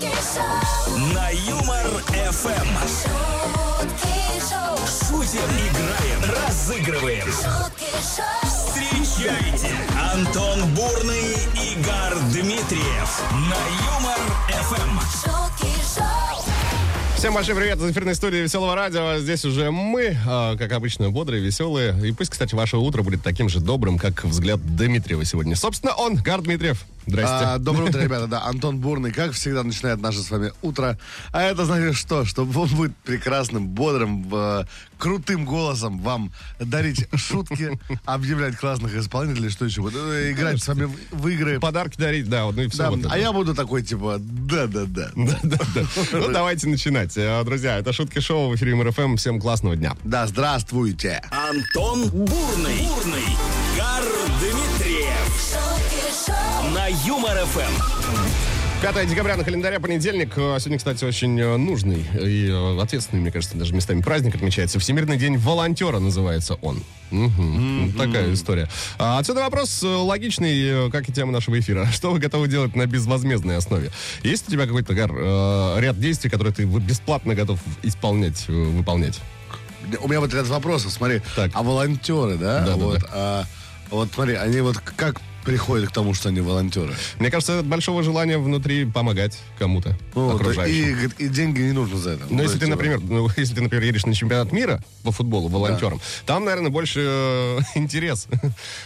На Юмор ФМ. шоу, Шутим, играем, разыгрываем. Встречайте Антон Бурный, Игорь Дмитриев на Юмор ФМ. Всем большой привет из эфирной студии Веселого Радио. Здесь уже мы, а, как обычно, бодрые, веселые. И пусть, кстати, ваше утро будет таким же добрым, как взгляд Дмитриева сегодня. Собственно, он, Гар Дмитриев. Здрасте. А, доброе утро, ребята. Да, Антон Бурный, как всегда, начинает наше с вами утро. А это значит что? Что он будет прекрасным, бодрым, э, крутым голосом вам дарить шутки, объявлять классных исполнителей, что еще будет. Э, Играть с вами в- игры. Подарки дарить, да, вот, ну и все. Да, вот а я буду такой, типа, да-да-да. Да-да-да. Ну, давайте начинать. Э, Друзья, это шутки шоу в эфире МРФМ. Всем классного дня. Да, здравствуйте. Антон Бурный. Бурный. Гар Дмитриев на Юмор ФМ. 5 декабря на календаре понедельник. Э, Сегодня, кстати, очень э, нужный и э, ответственный, мне кажется, даже местами праздник отмечается. Всемирный день волонтера называется он. Мгм. Такая история. А отсюда вопрос логичный, как и тема нашего эфира. Что вы готовы делать на безвозмездной основе? Есть у тебя какой-то Гар, ряд действий, которые ты бесплатно готов исполнять, выполнять? У меня вот ряд вопросов, смотри. Так. А волонтеры, да? Да-да-да. вот, а, вот смотри, они вот как приходят к тому, что они волонтеры? Мне кажется, это от большого желания внутри помогать кому-то, Ну, окружающим. и, и деньги не нужно за это. Ну, То если ты, например, ну, если ты, например, едешь на чемпионат мира по футболу волонтером, там, наверное, больше э, интерес,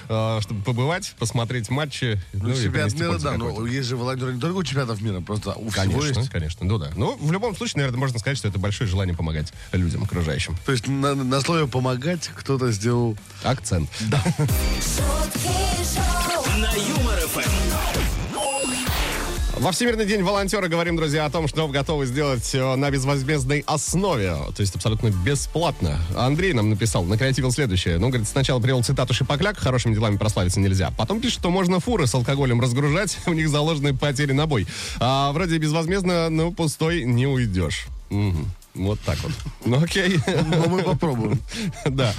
э, чтобы побывать, посмотреть матчи. Ну, и чемпионат мира, да, но есть же волонтеры не только у чемпионатов мира, просто у всего Конечно, есть. конечно, ну да. Ну, в любом случае, наверное, можно сказать, что это большое желание помогать людям, окружающим. То есть на, на слове помогать кто-то сделал. Акцент. Да. шутки шоу, На Юмор ФМ. Во Всемирный день волонтера говорим, друзья, о том, что вы готовы сделать э, на безвозмездной основе, то есть абсолютно бесплатно. Андрей нам написал, накреативил следующее. Ну, говорит, сначала привел цитату Шипокляк, хорошими делами прославиться нельзя. Потом пишет, что можно фуры с алкоголем разгружать, у них заложены потери на бой. А вроде безвозмездно, ну, пустой не уйдешь. Мгм. Вот так вот. Ну, окей. Но мы попробуем. Да.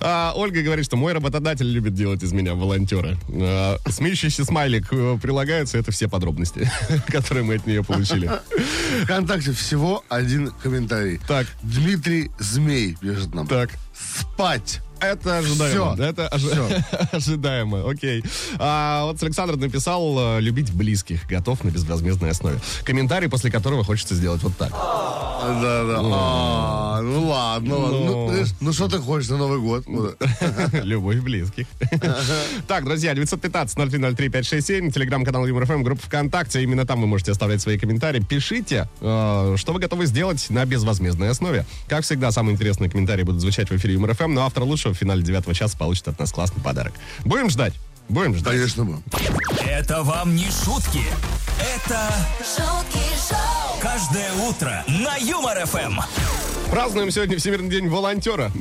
А, Ольга говорит, что мой работодатель любит делать из меня волонтера. А, смеющийся смайлик э, прилагается, это все подробности, которые мы от нее получили. Вконтакте всего один комментарий. Так. Дмитрий Змей пишет нам. Так. Спать. Это ожидаемо. Всё. Это ожи- ожидаемо. Окей. А, вот Александр написал э, любить близких, готов на безвозмездной основе. Комментарий, после которого хочется сделать вот так. Да, да. А, ну ладно. Ну. Ну, Ну что ты хочешь на Новый год? Любовь близких. Так, друзья, 915-0303-567, телеграм-канал ЮморФМ, группа ВКонтакте. Именно там вы можете оставлять свои комментарии. Пишите, э, что вы готовы сделать на безвозмездной основе. Как всегда, самые интересные комментарии будут звучать в эфире ЮморФМ, но автор лучшего в финале девятого часа получит от нас классный подарок. Будем ждать? Будем ждать. Конечно, мы. Это вам не шутки. Это шутки шоу, каждое утро на Юмор ФМ. Празднуем сегодня Всемирный день волонтера.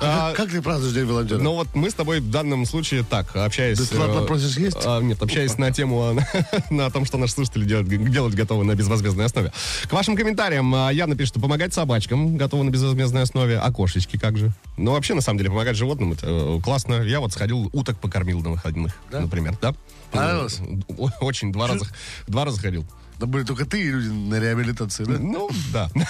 А, Как ты празднуешь День волонтера? Ну вот мы с тобой в данном случае так, общаясь... Бесплатно э, просишь есть? а, нет, общаясь на тему, на том, что наши слушатели делать, делать готовы на безвозмездной основе. К вашим комментариям а, Яна пишет, что помогать собачкам готовы на безвозмездной основе, а кошечки как же? Ну вообще, на самом деле, помогать животным это э, классно. Я вот сходил, уток покормил на выходных, например, да? Понравилось? Очень, два раза, два раза ходил. Да были только ты и люди на реабилитации, да? Ну, да.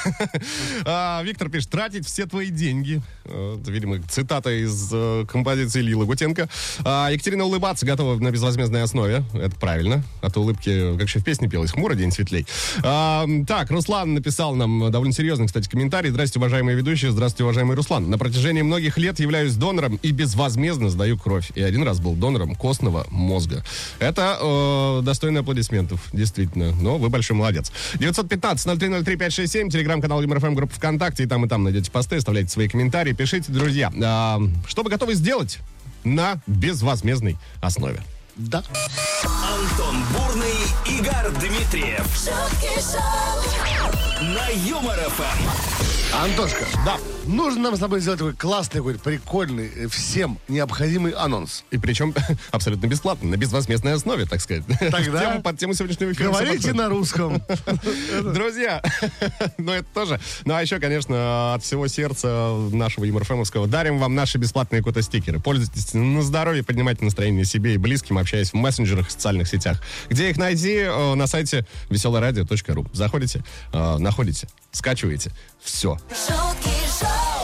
А, Виктор пишет, тратить все твои деньги. Э, Это, видимо, цитата из э, композиции Ильи Лагутенко. А, Екатерина улыбаться готова на безвозмездной основе. Это правильно. А то улыбки, как еще в песне пелось, хмуро день светлей. А, так, Руслан написал нам довольно серьезный, кстати, комментарий. Здравствуйте, уважаемые ведущие. Здравствуйте, уважаемый Руслан. На протяжении многих лет являюсь донором и безвозмездно сдаю кровь. И один раз был донором костного мозга. Это э, достойно аплодисментов, действительно. Но вы большой молодец. 915-0303-567, телеграм-канал ЮморФМ, группа ВКонтакте. И там, и там найдете посты, оставляйте свои комментарии, пишите, друзья. А, что вы готовы сделать на безвозмездной основе? Да. Антон Бурный, Игорь Дмитриев шутки шоу, на Юмор ФМ. Антошка, Да. нужно нам с тобой сделать такой классный, какой-то прикольный, э, всем необходимый анонс. И причем абсолютно бесплатно, на безвозмездной основе, так сказать. Тогда Тему под тему сегодняшнего эфира. Говорите на русском. Друзья, ну это тоже. Ну а еще, конечно, от всего сердца нашего юморфемовского дарим вам наши бесплатные кота-стикеры. Пользуйтесь на здоровье, поднимайте настроение себе и близким, общаясь в мессенджерах и социальных сетях. Где их найти? Э, На сайте веселорадио.ру. Заходите, э, находите, скачиваете. Все.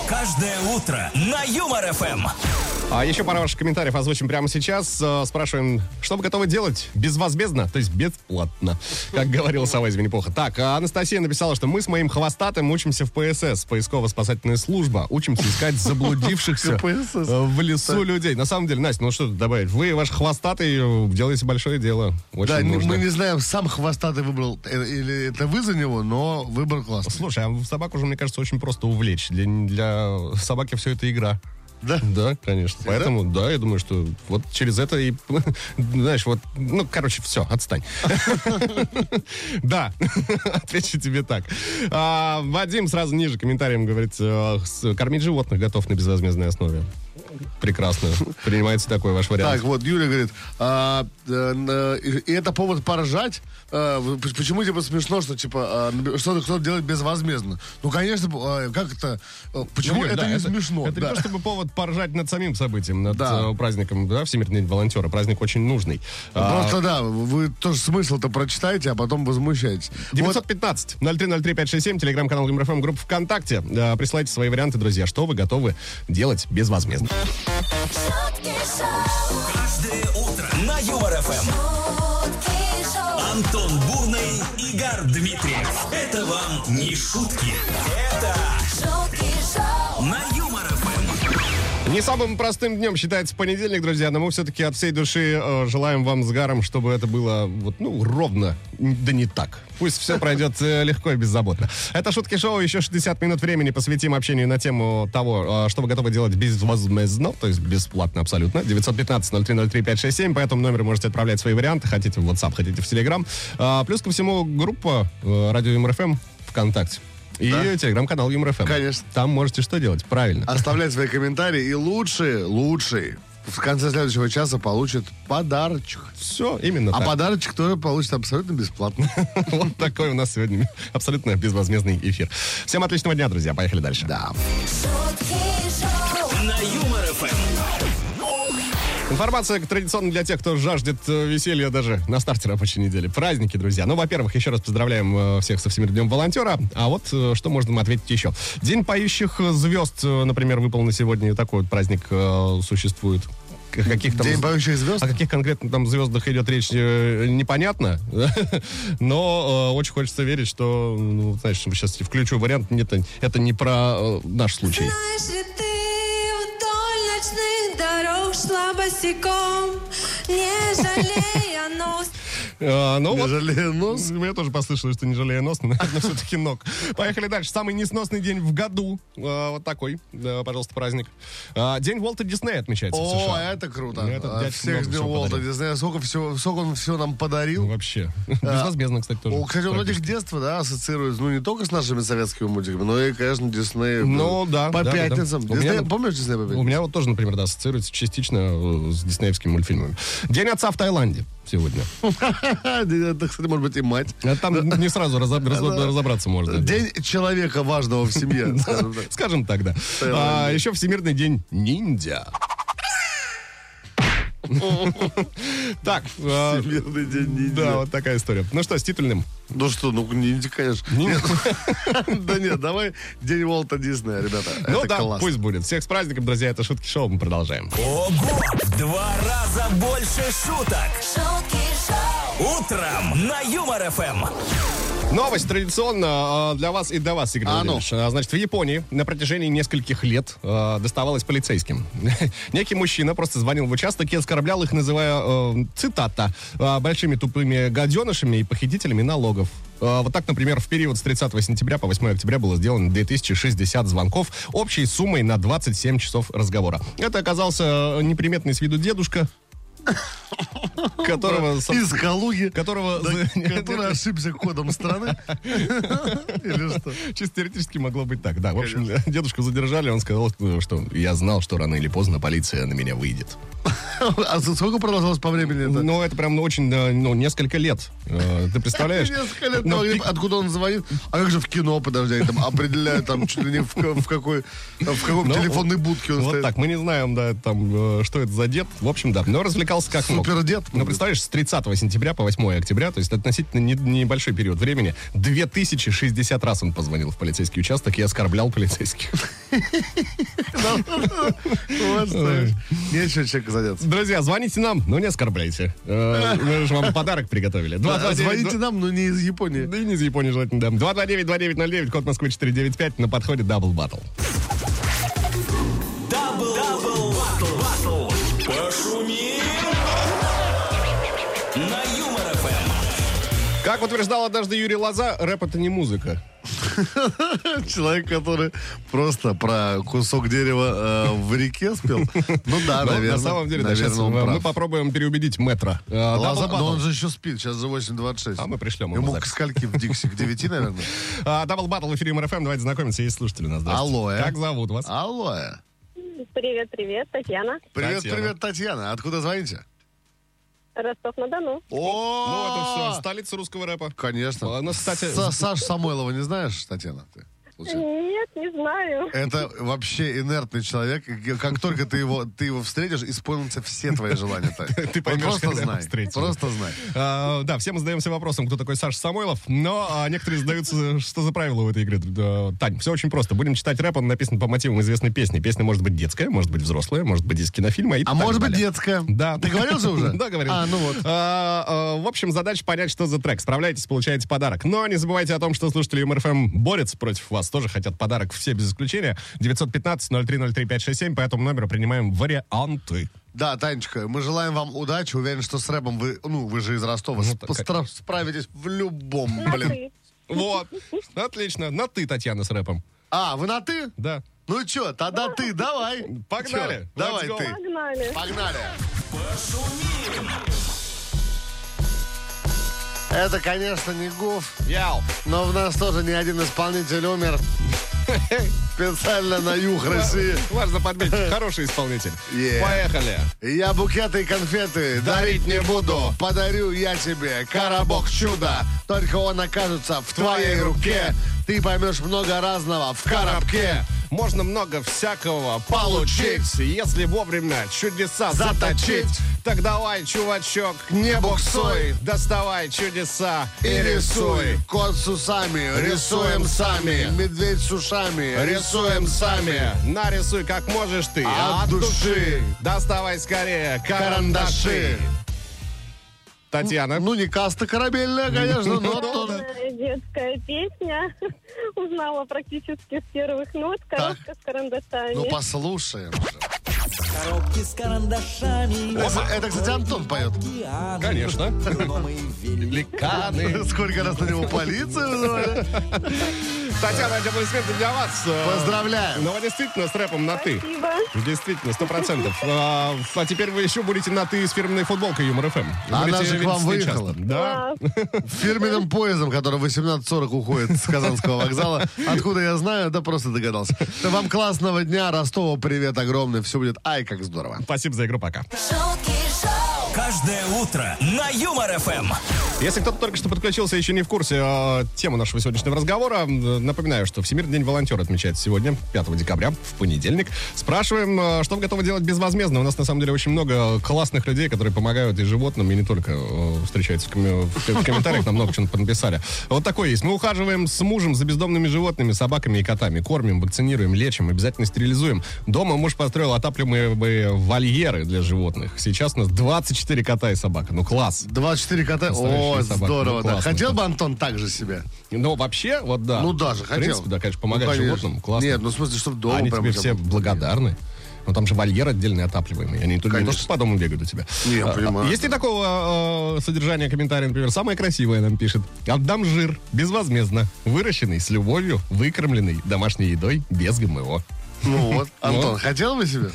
Каждое утро на Юмор ФМ. А еще пара ваших комментариев озвучим прямо сейчас. Э, Спрашиваем, что вы готовы делать безвозмездно, то есть бесплатно, как говорил Сова из Винни-Пуха. Так, а Анастасия написала, что мы с моим хвостатым учимся в ПСС, поисково-спосательная служба. Учимся искать заблудившихся э, в лесу людей. На самом деле, Настя, ну что тут добавить? Вы, ваш хвостатый, э, делаете большое дело. Очень Да, нужно. мы не знаем, сам хвостатый выбрал, или это вы за него, но выбор классный. Слушай, а собаку уже, мне кажется, очень просто увлечь. Для, для собаки все это игра. Да? Да, конечно. Поэтому, да, я думаю, что вот через это и, знаешь, вот, ну, короче, все, отстань. Да, отвечу тебе так. А, Вадим сразу ниже комментарием говорит, э, кормить животных готов на безвозмездной основе. Прекрасно. Принимается такой ваш вариант. Так, вот Юля говорит, а, э, и, это повод поржать. А, почему типа смешно, что типа а, что-то кто-то делает безвозмездно? Ну, конечно, а, как это? Почему Юль, это да, не смешно? Это Да. не то чтобы повод поржать над самим событием, над Да. праздником, да, Всемирный день волонтера. Праздник очень нужный. А, Просто да, вы тоже смысл-то прочитаете, а потом возмущаетесь. Вот 915 0303 567 телеграм-канал ЮморФМ, группа ВКонтакте. Присылайте свои варианты, друзья, что вы готовы делать безвозмездно. Шутки шоу, Каждое утро на Юмор ФМ. Антон Бурный, Игорь Дмитриев. Это вам не шутки. Это шутки шоу, на. Не самым простым днем считается понедельник, друзья, но мы все-таки от всей души э, желаем вам с Гаром, чтобы это было вот, ну, ровно, да не так. Пусть все пройдет э, легко и беззаботно. Это «Шутки шоу». Еще 60 минут времени посвятим общению на тему того, э, что вы готовы делать безвозмездно, то есть бесплатно абсолютно. 915-0303-567. По этому номеру можете отправлять свои варианты. Хотите в WhatsApp, хотите в Telegram. А, плюс ко всему группа э, Радио МРФМ ВКонтакте. И Да. телеграм-канал ЮморФМ. Конечно. Там можете что делать? Правильно. Оставляйте свои комментарии, и лучший, лучший в конце следующего часа получит подарочек. Все, именно А так. подарочек тоже получит абсолютно бесплатно. Вот такой у нас сегодня абсолютно безвозмездный эфир. Всем отличного дня, друзья. Поехали дальше. Да. На Юмор ФМ. Информация традиционно для тех, кто жаждет э, веселья даже на старте рабочей недели. Праздники, друзья. Ну, во-первых, еще раз поздравляем э, всех со Всемирным днем волонтера. А вот э, что можно ответить еще. День поющих звезд, например, выпал на сегодня. Такой вот праздник э, существует. Каких там... День поющих звезд? О каких конкретно там звездах идет речь, э, непонятно. Но э, очень хочется верить, что, ну, знаешь, сейчас включу вариант, нет, это, не про э, наш случай. Знаешь ли ты, шла босиком, не жалея нос. Э, ну Не вот, жалея нос. Мне тоже послышалось, что не жалея нос, но, наверное, все-таки ног. Поехали дальше. Самый несносный день в году. Э, Вот такой, да, пожалуйста, праздник. Э, День Уолта Диснея отмечается в О, США. это круто. Ну, этот А Всех с Днем всего Уолта подарил. Диснея. Сколько, всего, сколько он все нам Ну, подарил. вообще. Безвозмездно, кстати, тоже. Кстати, у многих практически. детства, да, ассоциируется, ну, не только с нашими советскими мультиками, но и, конечно, Дисней. Ну, да, По да, да, да. пятницам. У меня- Дисней- Помнишь Дисней по У пятницам? меня вот тоже, например, да, ассоциируется частично э, с диснеевскими мультфильмами. День отца в Таиланде сегодня. Это, кстати, может быть, и мать. А Там не сразу разоб- разоб- разобраться можно. День человека важного в семье, скажем так. Да. А, еще Всемирный день ниндзя. Так, а, Всемирный день ниндзя. да, вот такая история. Ну что, с титульным? Ну что, ну ниндзя, конечно. Нет. Да нет, давай День Уолта Диснея, ребята. Ну да, пусть будет. Всех с праздником, друзья. Это Шутки Шоу. Мы продолжаем. Ого! В два раза больше шуток. шутки шоу, Утром на Юмор ФМ. Новость традиционно э, для вас и для вас, Игорь А ну. А, Значит, в Японии на протяжении нескольких лет э, доставалось полицейским. Некий мужчина просто звонил в участок и оскорблял их, называя, э, цитата, большими тупыми гаденышами и похитителями налогов. Вот так, например, в период с 30 сентября по 8 октября было сделано 2060 звонков общей суммой на 27 часов разговора. Это оказался неприметный с виду дедушка, которого... Из Калуги. Которого... который ошибся кодом страны. Или что? Чисто теоретически могло быть так. Да, в общем, дедушку задержали, он сказал, что я знал, что рано или поздно полиция на меня выйдет. А сколько продолжалось по времени это? Ну, это прям ну, очень, ну, несколько лет. Э, Ты представляешь? Несколько лет. Ну, Ну, и пик- Откуда он звонит? А как же в кино, подожди, там определяют там чуть ли не в, в какой в каком Ну, телефонной будке он Вот стоит. так, мы не знаем, да, там, э, что это за дед. В общем, да, но развлекался как мог. Супердед. Ну, представляешь, с 30 сентября по 8 октября, то есть относительно не- небольшой период времени, 2060 раз он позвонил в полицейский участок и оскорблял полицейских. Нечего человека заняться. Друзья, звоните нам, но не оскорбляйте. Э, Мы же вам подарок приготовили. Да, 229 Звоните нам, но не из Японии. Да и не из Японии желательно, да. 229-2909, код Москвы 495, на подходе double battle. Как утверждал однажды Юрий Лоза, рэп это не музыка. Человек, который просто про кусок дерева э, в реке спел. Ну да, Но наверное. на самом деле, да, наверное, сейчас он мы прав. попробуем переубедить мэтра. Э, Лоза- Double но он же еще спит, сейчас же 8.26. А мы пришлем ему Ему к скольки в Дикси? К 9, наверное? Double battle в эфире Юмор ФМ. Давайте знакомиться. Есть слушатели у нас. Алло, э. Как зовут вас? Алло. Привет, привет, Татьяна. Привет, Татьяна. привет, Татьяна. Откуда звоните? Ростов-на-Дону. О, Ну, это все, столица русского рэпа. Конечно. А, ну, кстати- Са- Саш Самойлова не знаешь, Татьяна? Ты? Случайно? Нет, не знаю. Это вообще инертный человек. Как только ты его, ты его встретишь, исполнятся все твои желания. Ты поймешь, просто знай. Просто знай. А, да, все мы задаемся вопросом, кто такой Саша Самойлов, но а, некоторые задаются, что за правила у этой игры. Да, Тань, все очень просто. Будем читать рэп, он написан по мотивам известной песни. Песня может быть детская, может быть взрослая, может быть из кинофильма. И А может быть детская. Да. Ты говорил же уже? Да, говорил. А, ну вот. А, в общем, задача понять, что за трек. Справляйтесь, получаете подарок. Но не забывайте о том, что слушатели МРФМ борются против вас, тоже хотят подарок, все без исключения. 915-0303-567, по этому номеру принимаем варианты. Да, Танечка, мы желаем вам удачи. Уверен, что с рэпом вы, ну, вы же из Ростова, Ну, так- стра- справитесь в любом, На блин. ты. Вот. Отлично. На ты, Татьяна, с рэпом. А, вы на ты? Да. Ну чё, тогда ты, давай. Погнали. Чё, Давай ты. Погнали. Погнали. Это, конечно, не гуф, Яу. но в нас тоже ни один исполнитель умер. Специально на юг России. Важно подметить, хороший исполнитель. Yeah. Поехали. Я букеты и конфеты дарить не буду. Подарю я тебе коробок чуда. Только он окажется в твоей руке. Ты поймешь много разного в коробке. Можно много всякого получить, если вовремя чудеса заточить. Так давай, чувачок, не буксуй, доставай чудеса и рисуй. Кот с усами Рисуем сами. Медведь с ушами Рисуем сами, нарисуй как можешь ты От души. Доставай скорее карандаши. Татьяна. Ну, не каста корабельная, конечно, но Детская песня. Узнала практически с первых нот. Коробка с карандашами. Ну, послушаем. Коробки с карандашами. Это, это, кстати, Антон поет. океаны, Конечно. великаны. Сколько раз на него полицию вызывали. Татьяна, аплодисменты для вас. Поздравляем. Ну, вы действительно с рэпом на «ты». Спасибо. Действительно, сто процентов. А, а теперь вы еще будете на «ты» с фирменной футболкой Юмор ФМ. Она же к вам выехала. Да. Фирменным поездом, который в 18.40 уходит с Казанского вокзала. Откуда я знаю, да просто догадался. Да вам классного дня, Ростова, привет огромный. Все будет ай, как здорово. Спасибо за игру, пока. Каждое утро на Юмор ФМ. Если кто-то только что подключился еще не в курсе э, темы нашего сегодняшнего разговора, напоминаю, что Всемирный день волонтера отмечается сегодня, 5 декабря, в понедельник. Спрашиваем, э, что вы готовы делать безвозмездно. У нас на самом деле очень много классных людей, которые помогают и животным, и не только э, встречаются в, коме- в- в комментариях, нам много чего написали. Вот такой есть. Мы ухаживаем с мужем за бездомными животными, собаками и котами. Кормим, вакцинируем, лечим, обязательно стерилизуем. Дома муж построил отапливаемые вольеры для животных. Сейчас у нас 24 кота и собака. Ну, класс. 24 кота. О, Настоящие собаки. здорово, Ну, да. классно. Хотел бы Антон так же себе? Но вообще, вот да. Ну, даже В хотел. принципе, да, конечно, помогать Ну, конечно. животным. Классно. Нет, ну, в смысле, чтобы дома Они прям тебе все благодарны. Ну, там же вольер отдельный отапливаемый. Они тут не то, что по дому бегают у тебя. Не, я А, понимаю. Есть и такого э, содержания комментария, например, самое красивое нам пишет. Отдам жир безвозмездно, выращенный с любовью, выкормленный домашней едой без ГМО. Ну вот, Антон, хотел бы себе?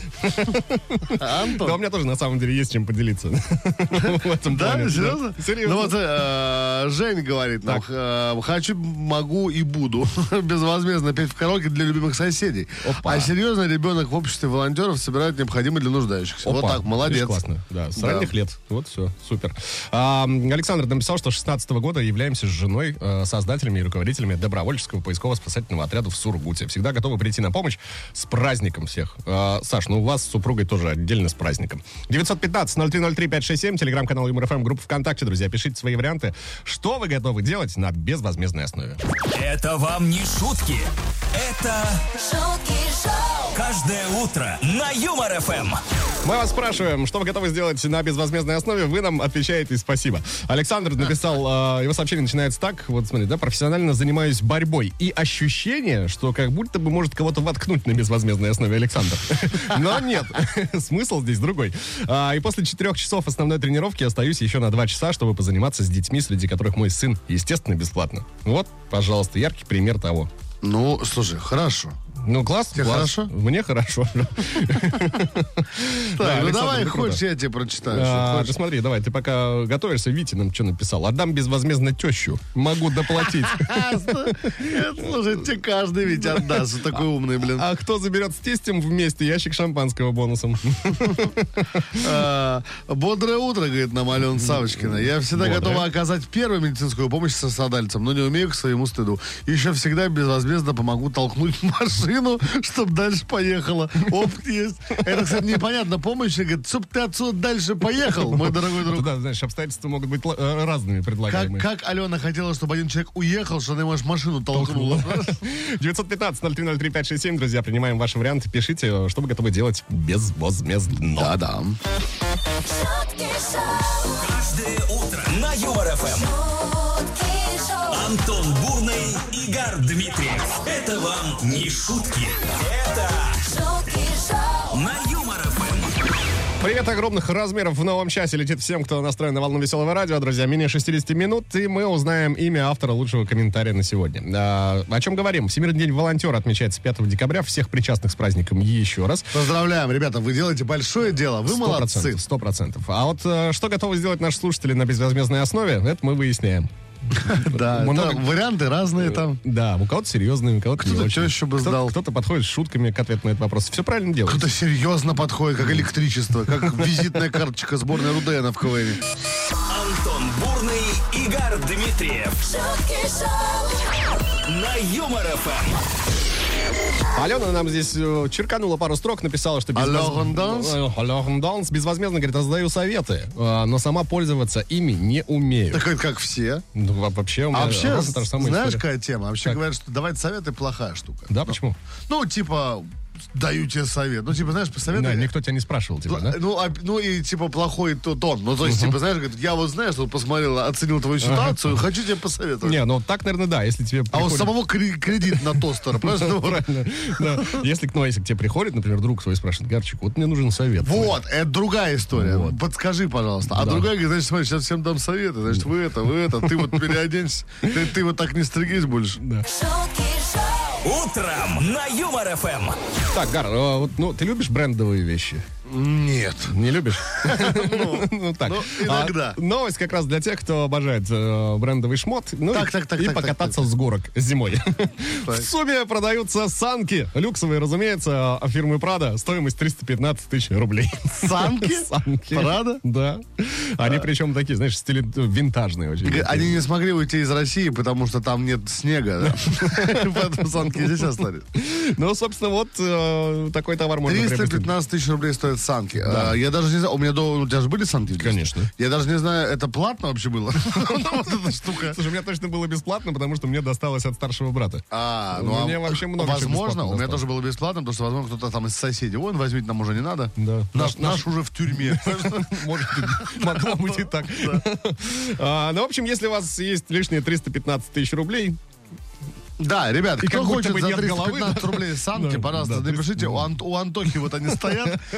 Антон. Да, у меня тоже на самом деле есть чем поделиться. В этом Да, плане. серьезно? Серьезно. Ну вот э, Жень говорит нам, э, хочу, могу и буду безвозмездно петь в караоке для любимых соседей. Опа. А серьезно, ребенок в обществе волонтеров собирает необходимое для нуждающихся. Вот Опа, так, молодец. классно. Да, с Да. ранних лет. Вот все, супер. А, Александр написал, что с 16 года являемся с женой э, создателями и руководителями добровольческого поисково-спасательного отряда в Сургуте. Всегда готовы прийти на помощь с праздником всех. А, Саш, ну у вас с супругой тоже отдельно с праздником. 915-0303-567, телеграм-канал Юмор ФМ, группа ВКонтакте. Друзья, пишите свои варианты. Что вы готовы делать на безвозмездной основе? Это вам не шутки. Это шутки шоу, каждое утро на Юмор ФМ. Мы вас спрашиваем, что вы готовы сделать на безвозмездной основе, вы нам отвечаете спасибо. Александр написал, э, его сообщение начинается так, вот смотри, да, профессионально занимаюсь борьбой. И ощущение, что как будто бы может кого-то воткнуть на безвозмездной основе Александр. Но нет, смысл здесь другой. А, И после четырех часов основной тренировки остаюсь еще на два часа, чтобы позаниматься с детьми, среди которых мой сын, естественно, бесплатно. Вот, пожалуйста, яркий пример того. Ну, слушай, хорошо. Ну, класс, Тебе класс. хорошо? Мне хорошо. Так, ну давай, круто. хочешь, я тебе прочитаю. А, смотри, давай, ты пока готовишься, Витя нам что написал. Отдам безвозмездно тещу. Могу доплатить. Это, Слушай, тебе каждый ведь отдаст. Такой умный, блин. А кто заберет с тестем вместе ящик шампанского бонусом? А, Бодрое утро, говорит нам Алена Савочкина. Я всегда готова оказать первую медицинскую помощь сострадальцам, но не умею к своему стыду. Еще всегда безвозмездно помогу толкнуть машину, чтобы дальше поехала. Опыт есть. Это, кстати, непонятно. Помощь, говорит, чтобы ты отсюда дальше поехал, мой дорогой друг. Да, знаешь, обстоятельства могут быть э, разными Как, предлагаемые. как Алена хотела, чтобы один человек уехал, что она ему аж машину толкнула. 915-0303-567, друзья, принимаем ваши варианты. Пишите, что вы готовы делать безвозмездно. Да-да. Каждое утро на Юмор ФМ. шутки шоу, Антон Бурный, Игорь Дмитриев. Это вам не шутки. Это шутки шоу, на Юмор ФМ. Привет огромных размеров в новом часе летит всем, кто настроен на волну веселого радио. Друзья, менее 60 минут, и мы узнаем имя автора лучшего комментария на сегодня. А, о чем говорим? Всемирный день волонтера отмечается 5 декабря. Всех причастных с праздником еще раз. Поздравляем, ребята, вы делаете большое дело. Вы молодцы. Сто процентов. А вот э, что готовы сделать наши слушатели на безвозмездной основе, это мы выясняем. Да, Много- варианты разные там. Да, у кого-то серьезные, у кого-то не Кто-то очень. тещу бы сдал. Кто-то подходит с шутками к ответу на этот вопрос. Все правильно делает. Кто-то серьезно подходит, как электричество, как визитная карточка сборной Рудена в КВН. Антон Бурный, Игорь Дмитриев. На Юмор ФМ. Алена нам здесь э, черканула пару строк, написала, что Алло, Ганданс? Э, безвозмездно, говорит, раздаю советы, э, но сама пользоваться ими не умею. Так это как все. Ну, во- вообще у меня А вообще, знаешь, история. какая тема? Вообще Так. говорят, что давать советы плохая штука. Да, почему? Ну, типа, даю тебе совет. Ну, типа, знаешь, посоветуй. Да, никто тебя не спрашивал, типа, да? Ну, а- ну и типа плохой то- тон. Ну, то есть, типа, знаешь, говорит, я вот знаешь, вот посмотрел, оценил твою ситуацию, хочу тебе посоветовать. Не, ну так, наверное, да, если тебе А у приходит- самого кре- кредит на тостер. понимаешь? Ну. Правильно. Да. Если, ну, если к тебе приходит, например, друг свой спрашивает, Гарчик, вот мне нужен совет. Вот, это другая история. Подскажи, пожалуйста. А Да. другая говорит, значит, смотри, сейчас всем дам советы. Значит, вы это, вы это, ты вот переоденься. Ты, вот так не стригись больше. шоу, Утром на Юмор ФМ. Так, Гар, э, вот, ну, ты любишь брендовые вещи? Нет. Не любишь? Ну, так. ну, иногда. А, Новость как раз для тех, кто обожает э, брендовый шмот. Ну, Так, и- так, так, и покататься с горок зимой. В сумме продаются санки. Люксовые, разумеется, а фирмы Прада. Стоимость 315 тысяч рублей. Санки? Санки. Прада? Да. Они причем такие, знаешь, в стиле э, винтажные очень. Они не смогли уйти из России, потому что там нет снега. Поэтому санки здесь остались. Ну, собственно, вот э, такой товар можно приобрести. 315 тысяч рублей стоят санки. А, Я даже не знаю, у меня дома, у тебя же были санки? Конечно. Я даже не знаю, это платно вообще было? Вот эта штука. Слушай, у меня точно было бесплатно, потому что мне досталось от старшего брата. А, ну, а меня вообще много Возможно, у меня тоже было бесплатно, потому что, возможно, кто-то там из соседей. Вон, возьмите, нам уже не надо. Да. Наш уже в тюрьме. Может, могло быть и так. А, Ну, в общем, если у вас есть лишние 315 тысяч рублей, Да, ребят, И кто хочет за нет головы, 315 да. рублей санки, пожалуйста, напишите. У, Ан- у Антохи вот они стоят.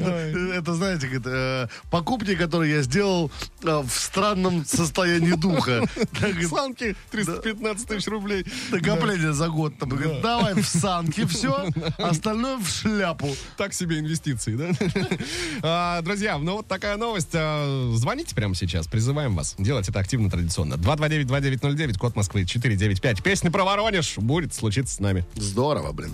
Э, Это, знаете, э, покупки, которые я сделал э, в странном состоянии духа. Санки 315 тысяч рублей. Накопление за год. Давай в санки все, остальное в шляпу. Так себе инвестиции, да? А, Друзья, ну вот такая новость. А, Звоните прямо сейчас, призываем вас. Делать это активно, традиционно. 229-2909, код Москвы 495. Песня про Воронеж будет случиться с нами. Здорово, блин.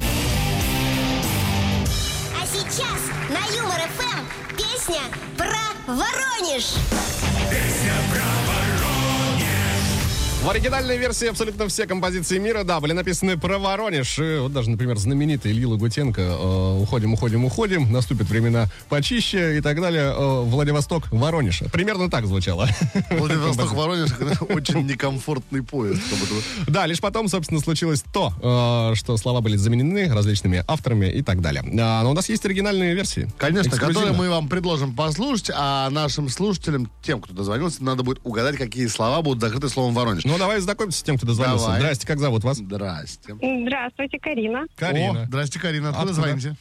А сейчас на Юмор ФМ песня про Воронеж. В оригинальной версии абсолютно все композиции мира, да, были написаны про Воронеж. И вот даже, например, знаменитый Илья Лагутенко э, «Уходим, уходим, уходим», «Наступят времена почище» и так далее. э, «Владивосток, Воронеж». Примерно так звучало. Владивосток, Воронеж, очень некомфортный поезд. Да, лишь потом, собственно, случилось то, э, что слова были заменены различными авторами и так далее. А, но у нас есть оригинальные версии. Конечно, которые мы вам предложим послушать, а нашим слушателям, тем, кто дозвонился, надо будет угадать, какие слова будут закрыты словом «Воронеж». Ну, давай знакомимся с тем, кто дозвонился. Давай. Здрасте, как зовут вас? Здрасте. Здравствуйте, Карина Карина. О, здрасте, Карина. Откуда Откуда? звоните?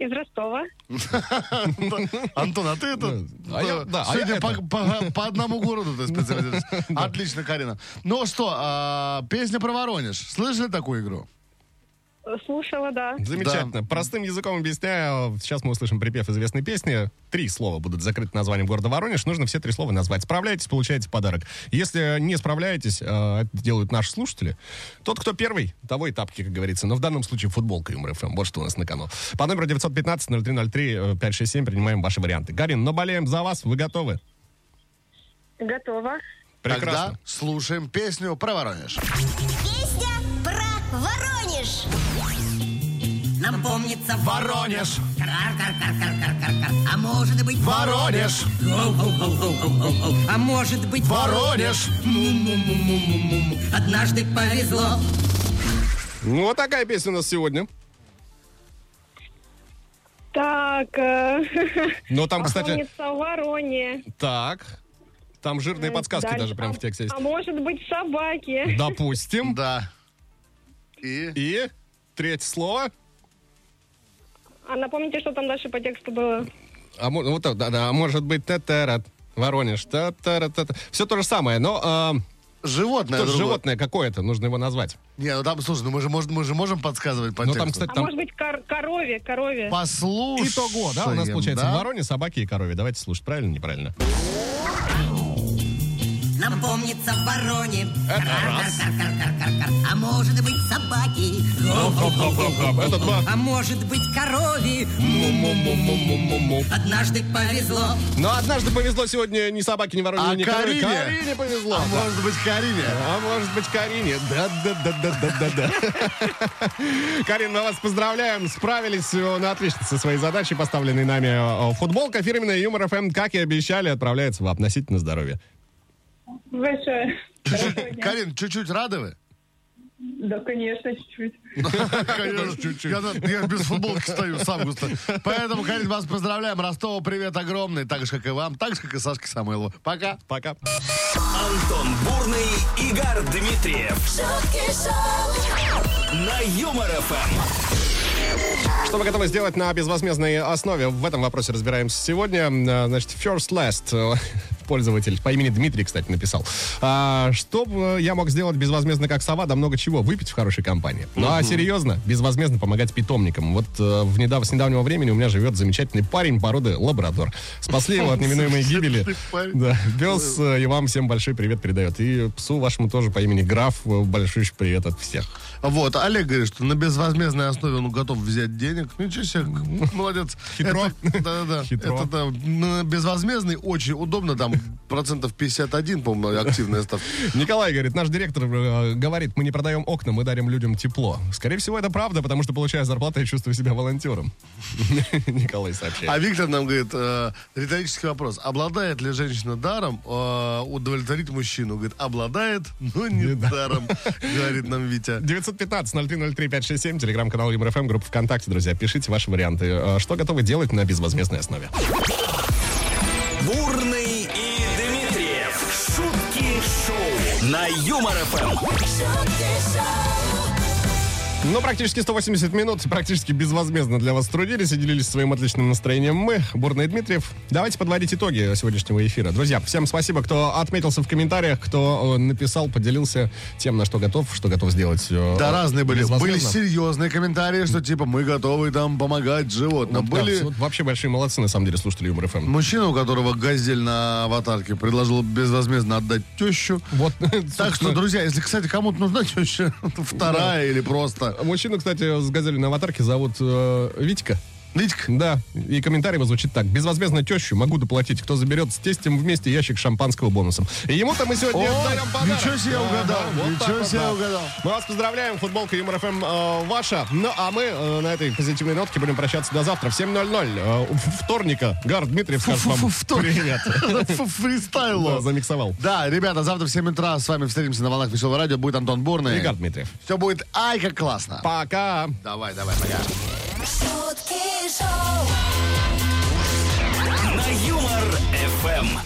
из Ростова. Антон, а ты это... А я- да, а сегодня по одному городу ты специализируешься. Отлично, Карина. Ну что, а, песня про Воронеж. Слышали такую игру? Слушала, да. Замечательно. Простым языком объясняю. Сейчас мы услышим припев известной песни. Три слова будут закрыты названием города Воронеж. Нужно все три слова назвать. Справляетесь, получаете подарок. Если не справляетесь, э, это делают наши слушатели. Тот, кто первый, того и тапки, как говорится. Но в данном случае футболка Юмор ФМ. Вот что у нас на кону. По номеру 915-0303-567 принимаем ваши варианты. Гарин, но болеем за вас. Вы готовы? Готова. Прекрасно. Тогда слушаем песню про Воронеж. Песня про Воронеж. Нам помнится Воронеж! Кар-кар-кар-кар-кар-кар. А может быть Воронеж! А может быть Воронеж! Однажды повезло. Ну, вот такая песня у нас сегодня. Так, э, Но там, кстати, помнится Вороне. так. Там жирные подсказки Дальше. даже прям в тексте есть. А может быть собаки. Допустим. Да. И... И третье слово. А напомните, что там дальше по тексту было? А, вот, так, да, да, а может быть татарат, Воронеж, татара Все то же самое, но а, Животное. животное какое-то, нужно его назвать. Не, ну там, слушай, ну мы же, можем- мы же можем подсказывать по Ну там, тексту. кстати, А там может быть кор- корове, корове. Послушаем. итого, да, у нас получается да? вороне, собаки и корове. Давайте слушать, правильно, неправильно? Нам помнится вороне. Это раз. А может быть собаки. Это два. А может быть корове. Му-му-му-му-му-му. Однажды повезло. Но однажды повезло сегодня ни собаке, ни вороне, А ни корове. Карине? Повезло. А да. может быть, Карине? А может быть, Карине. Да-да-да-да-да-да. Карин, мы вас поздравляем. Справились э, на отлично со своей задачей, поставленной нами. э, Футболка фирменная Юмор ФМ, как и обещали, отправляется вам относительно здоровья. Большое. Чуть-чуть, Карин, чуть-чуть рады вы? Да, конечно, чуть-чуть. Конечно, чуть-чуть. Я, без футболки стою сам густо. Поэтому, Карин, вас поздравляем. Ростову привет огромный. Так же, как и вам. Так же, как и Сашке Самойлову. Пока. Пока. Антон Бурный, Игорь Дмитриев на Юмор. Что мы готовы сделать на безвозмездной основе? В этом вопросе разбираемся сегодня. Значит, First Last пользователь по имени Дмитрий, кстати, написал. А, что бы я мог сделать безвозмездно как сова? Да много чего. Выпить в хорошей компании. Ну а серьезно, безвозмездно помогать питомникам. Вот э, в недав- с недавнего времени у меня живет замечательный парень породы лабрадор. Спасли его от неминуемой гибели. Да, пес э, и вам всем большой привет передает. И псу вашему тоже по имени Граф э, большой привет от всех. Вот, Олег говорит, что на безвозмездной основе он готов взять денег. Ничего себе, молодец. Хитро. Да-да-да. Хитро. Это да, на безвозмездный очень удобно, там процентов 51, по-моему, активная ставка. Николай говорит, наш директор э, говорит, мы не продаем окна, мы дарим людям тепло. Скорее всего, это правда, потому что, получая зарплату, я чувствую себя волонтером. Николай А сообщает. Виктор нам говорит, э, риторический вопрос. Обладает ли женщина даром э, удовлетворить мужчину? Говорит, обладает, но не Не да. даром, говорит нам Витя. 915-0303-567, телеграм-канал ЮморФМ, группа ВКонтакте, друзья. Пишите ваши варианты. Э, Что готовы делать на безвозмездной основе? Бурный и Дмитриев. Шутки шоу на Юмор ФМ. шутки шоу, Ну, практически 180 минут, практически безвозмездно для вас трудились и делились своим отличным настроением мы, Бурна и Дмитриев. Давайте подводить итоги сегодняшнего эфира. Друзья, всем спасибо, кто отметился в комментариях, кто э, написал, поделился тем, на что готов, что готов сделать. э, Да, разные были. Были серьезные комментарии, что типа мы готовы там помогать животным. Вот, да, были вот вообще большие молодцы, на самом деле, слушатели Юмор ФМ. мужчина, у которого газель на аватарке предложил безвозмездно отдать тещу. Вот, Так что, друзья, если, кстати, кому-то нужна теща, вторая или просто... Мужчину, кстати, с газелью на аватарке зовут э, Витька. Видите, Да, и комментарий его звучит так. Безвозмездно тещу могу доплатить, кто заберет с тестем вместе ящик шампанского бонусом. И ему-то мы сегодня О, дарим подарок. ничего себе угадал, вот ничего так вот, себе да. угадал. Мы вас поздравляем, футболка Юмор ФМ э, ваша. Ну, а мы э, на этой позитивной нотке будем прощаться до завтра в 7.00. Э, вторника. Гар Дмитриев скажет вам привет. Фу, фристайл. Да, замиксовал. Да, ребята, завтра в 7 утра с вами встретимся на волнах Веселого радио. Будет Антон Бурный. И Гар Дмитриев. Все будет ай, как классно. Пока. Давай, давай, пока. шутки шоу. На Юмор ФМ.